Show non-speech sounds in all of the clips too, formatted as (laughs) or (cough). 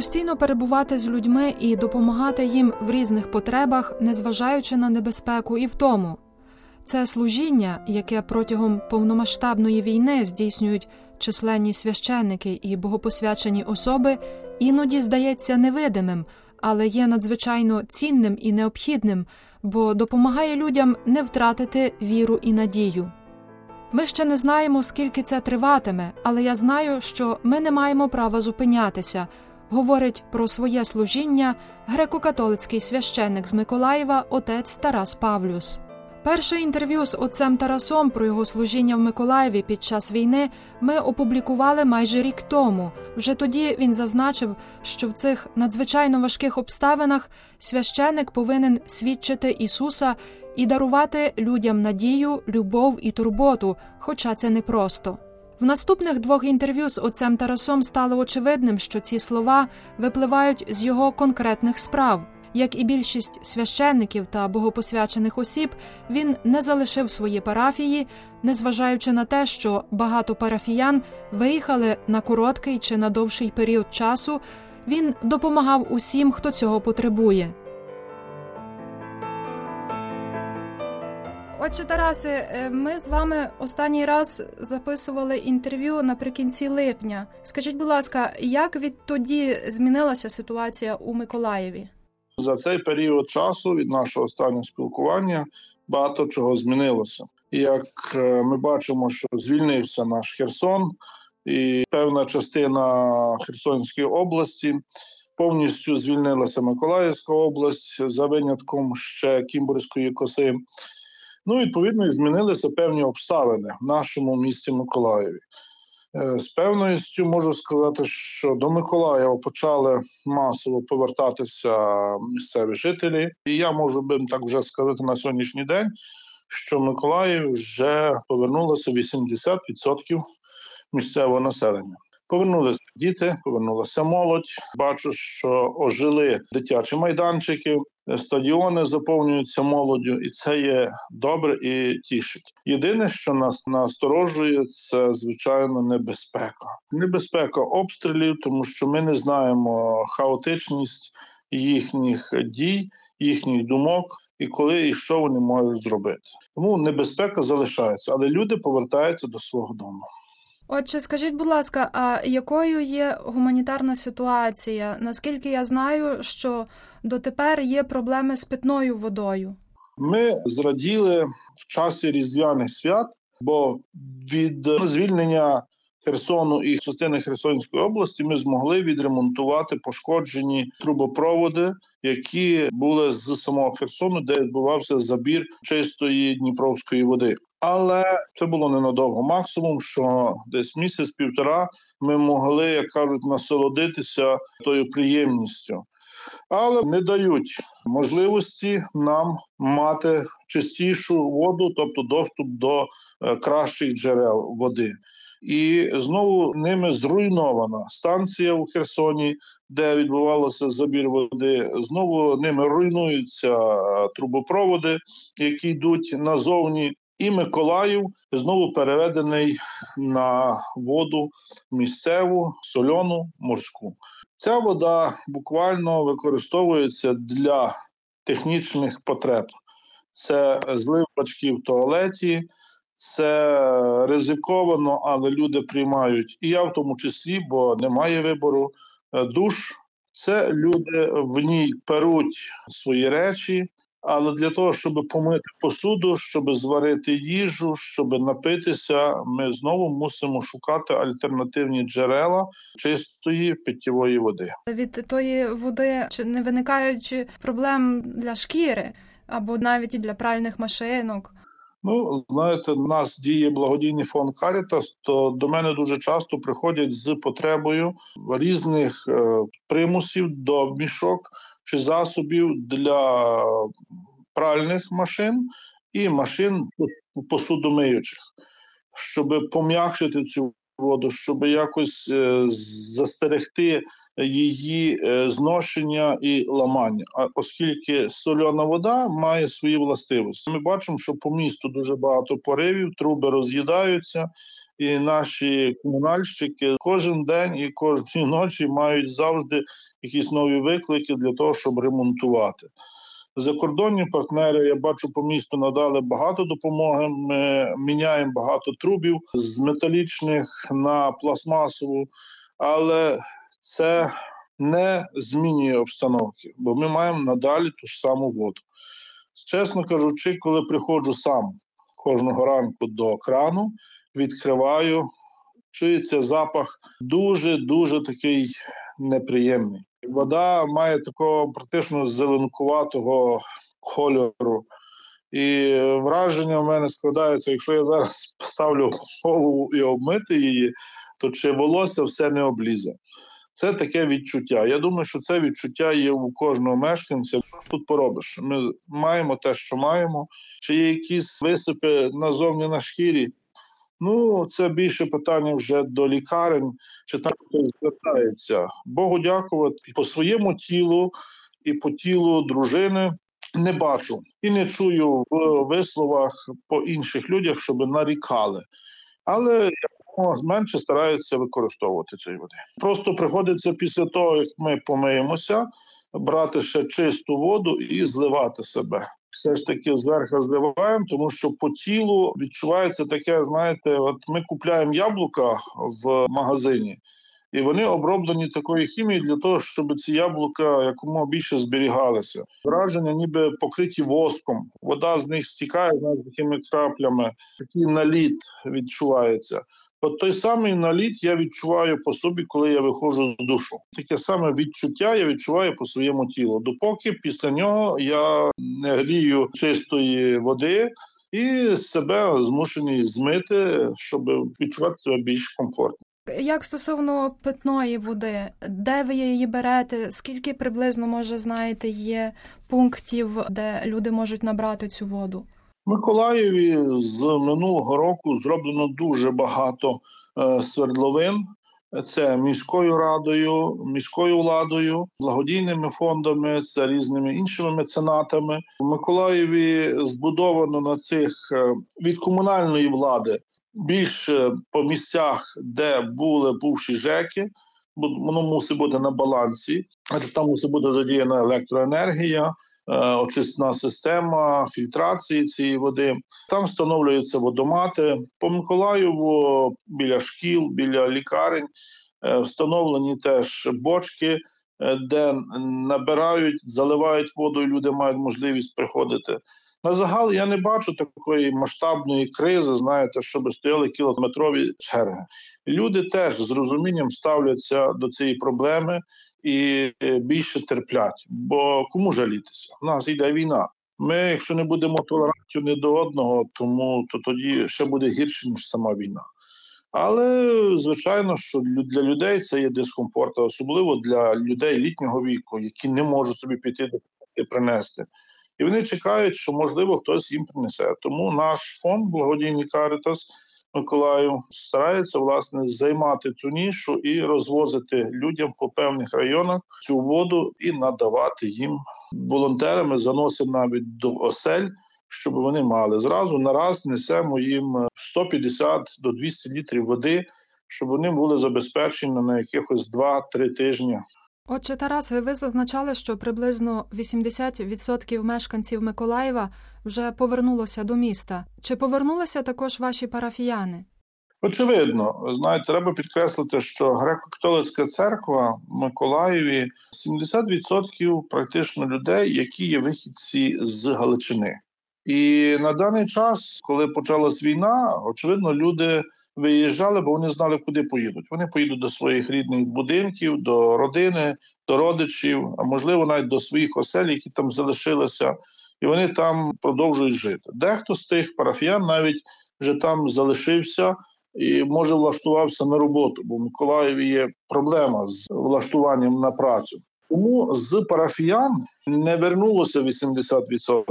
постійно перебувати з людьми і допомагати їм в різних потребах, незважаючи на небезпеку і втому. Це служіння, яке протягом повномасштабної війни здійснюють численні священники і богопосвячені особи, іноді здається невидимим, але є надзвичайно цінним і необхідним, бо допомагає людям не втратити віру і надію. Ми ще не знаємо, скільки це триватиме, але я знаю, що ми не маємо права зупинятися. Говорить про своє служіння греко-католицький священник з Миколаєва, отець Тарас Павлюс. Перше інтерв'ю з отцем Тарасом про його служіння в Миколаєві під час війни ми опублікували майже рік тому. Вже тоді він зазначив, що в цих надзвичайно важких обставинах священик повинен свідчити Ісуса і дарувати людям надію, любов і турботу, хоча це непросто. В наступних двох інтерв'ю з отцем Тарасом стало очевидним, що ці слова випливають з його конкретних справ. Як і більшість священників та богопосвячених осіб, він не залишив свої парафії, незважаючи на те, що багато парафіян виїхали на короткий чи на довший період часу. Він допомагав усім, хто цього потребує. Отже, Тарасе, ми з вами останній раз записували інтерв'ю наприкінці липня. Скажіть, будь ласка, як відтоді змінилася ситуація у Миколаєві? За цей період часу від нашого останнього спілкування багато чого змінилося. Як е, ми бачимо, що звільнився наш Херсон, і певна частина Херсонської області повністю звільнилася Миколаївська область за винятком ще Кімбурської коси. Ну, відповідно, і змінилися певні обставини в нашому місті Миколаєві. Е, з певністю можу сказати, що до Миколаєва почали масово повертатися місцеві жителі, і я можу би так вже сказати на сьогоднішній день, що Миколаїв вже повернулося 80% місцевого населення. Повернулися діти, повернулася молодь. Бачу, що ожили дитячі майданчики, стадіони заповнюються молоддю, і це є добре і тішить. Єдине, що нас насторожує, це звичайно небезпека. Небезпека обстрілів, тому що ми не знаємо хаотичність їхніх дій, їхніх думок. І коли і що вони можуть зробити, тому небезпека залишається, але люди повертаються до свого дому. Отже, скажіть, будь ласка, а якою є гуманітарна ситуація? Наскільки я знаю, що дотепер є проблеми з питною водою? Ми зраділи в часі різдвяних свят, бо від звільнення Херсону і частини Херсонської області ми змогли відремонтувати пошкоджені трубопроводи, які були з самого Херсону, де відбувався забір чистої дніпровської води. Але це було ненадовго. Максимум, що десь місяць-півтора ми могли, як кажуть, насолодитися тою приємністю, але не дають можливості нам мати чистішу воду, тобто доступ до е, кращих джерел води. І знову ними зруйнована станція у Херсоні, де відбувалося забір води. Знову ними руйнуються е, трубопроводи, які йдуть назовні і Миколаїв знову переведений на воду місцеву, сольону, морську. Ця вода буквально використовується для технічних потреб. Це злив бачки в туалеті, це ризиковано, але люди приймають і я в тому числі, бо немає вибору е, душ. Це люди в ній перуть свої речі, але для того, щоб помити посуду, щоб зварити їжу, щоб напитися, ми знову мусимо шукати альтернативні джерела чистої питтєвої води. Від тої води чи не виникають проблем для шкіри або навіть і для пральних машинок. Ну, знаєте, у нас діє благодійний фонд Карітас, то до мене дуже часто приходять з потребою різних е, примусів до мішок чи засобів для пральних машин і машин посудомиючих, щоб пом'якшити цю воду, щоб якось е, застерегти її е, зношення і ламання. А оскільки сольона вода має свої властивості, ми бачимо, що по місту дуже багато поривів, труби роз'їдаються. І наші комунальщики кожен день і кожної ночі мають завжди якісь нові виклики для того, щоб ремонтувати. Закордонні партнери я бачу по місту надали багато допомоги. Ми міняємо багато трубів з металічних на пластмасову, але це не змінює обстановки, бо ми маємо надалі ту ж саму воду. Чесно кажучи, коли приходжу сам кожного ранку до крану, відкриваю, чується запах дуже дуже такий неприємний. Вода має такого практично зеленкуватого кольору. І враження в мене складається, якщо я зараз (laughs) поставлю голову і обмити її, то чи волосся все не облізе. Це таке відчуття. Я думаю, що це відчуття є у кожного мешканця. Що тут поробиш? Ми маємо те, що маємо. Чи є якісь висипи назовні на шкірі? Ну, це більше питання вже до лікарень, чи там хтось звертається. Богу дякувати по своєму тілу і по тілу дружини не бачу і не чую в висловах по інших людях, щоб нарікали. Але менше стараються використовувати цієї води. Просто приходиться після того, як ми помиємося, брати ще чисту воду і зливати себе все ж таки зверху зливаємо, тому що по тілу відчувається таке. Знаєте, от ми купляємо яблука в магазині. І вони оброблені такою хімією для того, щоб ці яблука якомога більше зберігалися. Враження, ніби покриті воском. Вода з них стікає навіть такими краплями. Такий наліт відчувається. От той самий наліт я відчуваю по собі, коли я виходжу з душу. Таке саме відчуття я відчуваю по своєму тілу. Допоки після нього я не грію чистої води і себе змушений змити, щоб відчувати себе більш комфортно. Як стосовно питної води, де ви її берете? Скільки приблизно може знаєте є пунктів, де люди можуть набрати цю воду? Миколаєві з минулого року зроблено дуже багато е, свердловин. Це міською радою, міською владою, благодійними фондами, це різними іншими меценатами. В Миколаєві збудовано на цих е, від комунальної влади більше по місцях, де були бувші ЖЕКи. Бо Воно мусить бути на балансі, адже там мусить бути задіяна електроенергія. Е, очисна система фільтрації цієї води. Там встановлюються водомати по Миколаєву біля шкіл, біля лікарень. Е, встановлені теж бочки, де набирають, заливають воду, і люди мають можливість приходити. На загал я не бачу такої масштабної кризи, знаєте, щоб стояли кілометрові черги. Люди теж з розумінням ставляться до цієї проблеми і е, більше терплять. Бо кому жалітися? У нас йде війна. Ми, якщо не будемо толерантні не до одного, тому то тоді ще буде гірше ніж сама війна. Але звичайно, що для людей це є дискомфорт, особливо для людей літнього віку, які не можуть собі піти до принести. І вони чекають, що можливо хтось їм принесе. Тому наш фонд благодійний Каритас Миколаїв старається власне займати цю нішу і розвозити людям по певних районах цю воду і надавати їм волонтерами. Заносимо навіть до осель. Щоб вони мали зразу нараз несемо їм 150 до 200 літрів води, щоб вони були забезпечені на якихось 2-3 тижні. Отже, Тарас, ви зазначали, що приблизно 80% мешканців Миколаєва вже повернулося до міста. Чи повернулися також ваші парафіяни? Очевидно, знаєте, треба підкреслити, що греко-католицька церква в Миколаєві 70% практично людей, які є вихідці з Галичини. І на даний час, коли почалась війна, очевидно, люди виїжджали, бо вони знали, куди поїдуть. Вони поїдуть до своїх рідних будинків, до родини, до родичів, а можливо, навіть до своїх осель, які там залишилися, і вони там продовжують жити. Дехто з тих парафіян навіть вже там залишився. І може влаштувався на роботу, бо в Миколаєві є проблема з влаштуванням на працю. Тому з парафіян не вернулося 80%.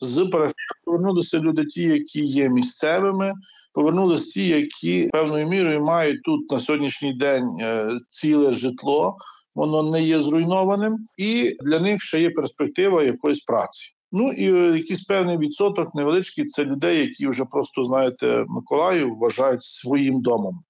З парафіян повернулися люди, ті, які є місцевими, повернулися ті, які певною мірою мають тут на сьогоднішній день е, ціле житло, воно не є зруйнованим, і для них ще є перспектива якоїсь праці. Ну і е, якийсь певний відсоток невеличкий це людей, які вже просто знаєте Миколаїв вважають своїм домом.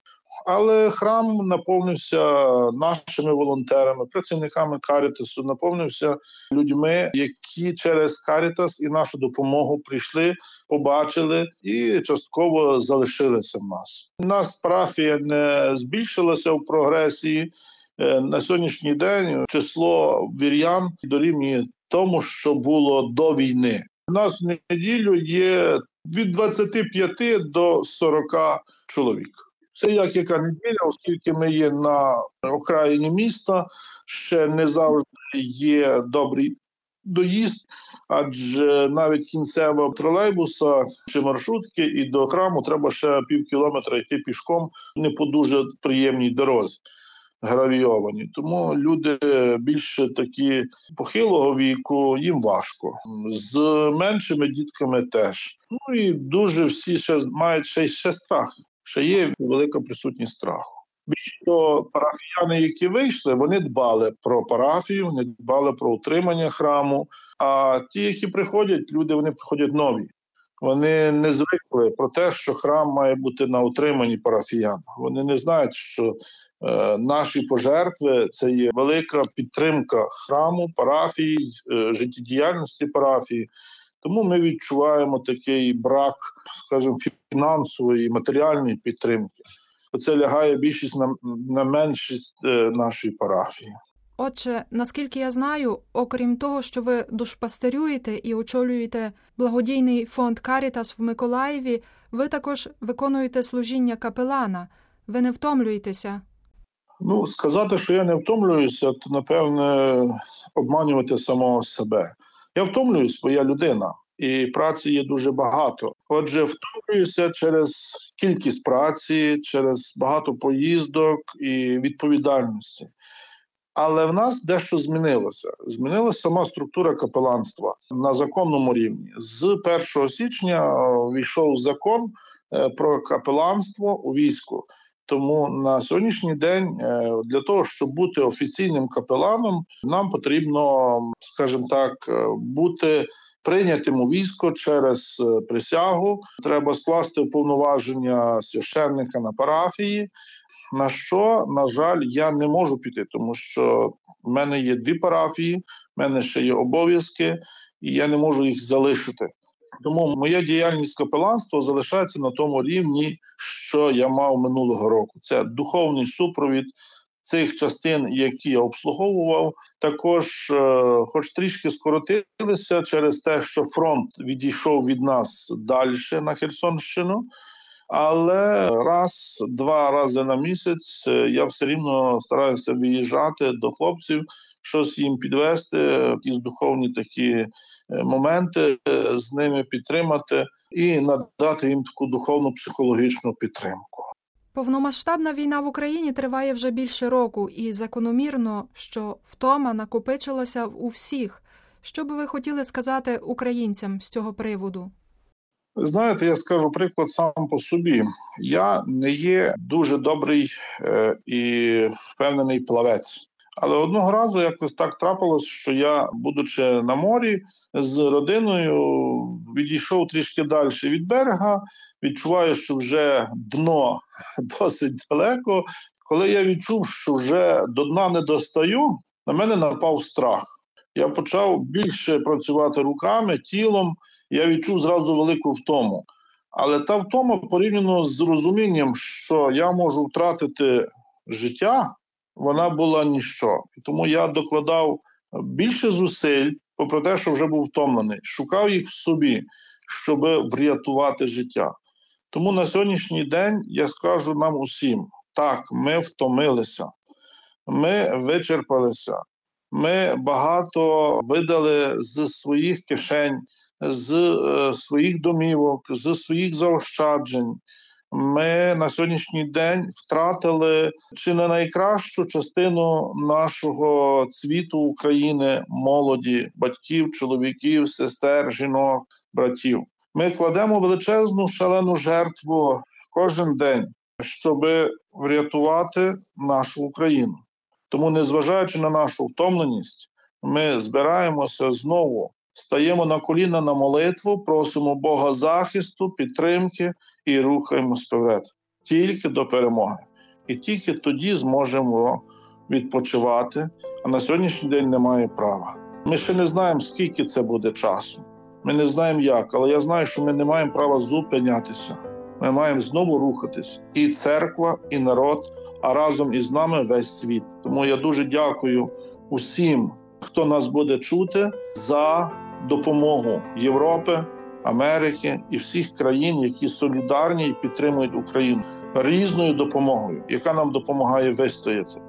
Але храм наповнився нашими волонтерами, працівниками Карітасу, наповнився людьми, які через Карітас і нашу допомогу прийшли, побачили і частково залишилися в нас. Нас парафія не збільшилася в прогресії. Е, на сьогоднішній день число вір'ян дорівнює тому, що було до війни. У нас в неділю є від 25 до 40 чоловік. Це як яка неділя, оскільки ми є на окраїні міста, ще не завжди є добрий доїзд, адже навіть кінцева тролейбуса чи маршрутки, і до храму треба ще пів кілометра йти пішком не по дуже приємній дорозі. Гравійовані, тому люди більше такі похилого віку, їм важко з меншими дітками теж. Ну і дуже всі ще мають ще ще страх ще є велика присутність страху. Більше того, парафіяни, які вийшли, вони дбали про парафію, вони дбали про утримання храму. А ті, які приходять, люди вони приходять нові. Вони не звикли про те, що храм має бути на утриманні парафіян. Вони не знають, що е, наші пожертви це є велика підтримка храму, парафії, е, життєдіяльності парафії. Тому ми відчуваємо такий брак, скажімо, фінансової матеріальної підтримки. Це лягає більшість на, на меншість е, нашої парафії. Отже, наскільки я знаю, окрім того, що ви душпастерюєте і очолюєте благодійний фонд Карітас в Миколаєві, ви також виконуєте служіння капелана. Ви не втомлюєтеся? Ну, сказати, що я не втомлююся, то напевне обманювати самого себе. Я втомлююсь, бо я людина, і праці є дуже багато. Отже, втомлююся через кількість праці, через багато поїздок і відповідальності. Але в нас дещо змінилося. Змінилася сама структура капеланства на законному рівні. З 1 січня війшов закон е, про капеланство у війську. Тому на сьогоднішній день е, для того, щоб бути офіційним капеланом, нам потрібно, скажімо так, е, бути прийнятим у військо через е, присягу. Треба скласти повноваження священника на парафії. На що на жаль, я не можу піти, тому що в мене є дві парафії, в мене ще є обов'язки, і я не можу їх залишити. Тому моя діяльність капеланства залишається на тому рівні, що я мав минулого року. Це духовний супровід цих частин, які я обслуговував, також, е, хоч трішки скоротилися через те, що фронт відійшов від нас далі на Херсонщину. Але раз, два рази на місяць е, я все рівно стараюся виїжджати до хлопців, щось їм підвести, якісь духовні такі е, моменти з ними підтримати і надати їм таку духовну психологічну підтримку. Повномасштабна війна в Україні триває вже більше року, і закономірно, що втома накопичилася у всіх. Що би ви хотіли сказати українцям з цього приводу? Знаєте, я скажу приклад сам по собі. Я не є дуже добрий е, і впевнений плавець. Але одного разу якось так трапилось, що я, будучи на морі з родиною, відійшов трішки далі від берега, відчуваю, що вже дно (laughs) досить далеко. Коли я відчув, що вже до дна не достаю, на мене напав страх. Я почав більше працювати руками, тілом. Я відчув зразу велику втому. Але та втома порівняно з розумінням, що я можу втратити життя вона була ніщо. І тому я докладав більше зусиль, попри те, що вже був втомлений, шукав їх в собі, щоб врятувати життя. Тому на сьогоднішній день я скажу нам усім: так, ми втомилися, ми вичерпалися, ми багато видали з своїх кишень, з е, своїх домівок, з своїх заощаджень. Ми на сьогоднішній день втратили чи не найкращу частину нашого цвіту України, молоді, батьків, чоловіків, сестер, жінок. братів. Ми кладемо величезну шалену жертву кожен день, щоб врятувати нашу Україну. Тому, незважаючи на нашу втомленість, ми збираємося знову, стаємо на коліна на молитву, просимо Бога захисту, підтримки і рухаємось вперед. Тільки до перемоги. І тільки тоді зможемо відпочивати. А на сьогоднішній день немає права. Ми ще не знаємо, скільки це буде часу. Ми не знаємо як, але я знаю, що ми не маємо права зупинятися. Ми маємо знову рухатись. І церква, і народ, а разом із нами весь світ. Тому я дуже дякую усім, хто нас буде чути за допомогу Європи, Америки і всіх країн, які солідарні і підтримують Україну різною допомогою, яка нам допомагає вистояти.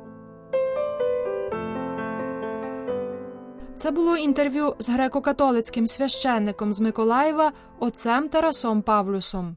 Це було інтерв'ю з греко-католицьким священником з Миколаєва отцем Тарасом Павлюсом.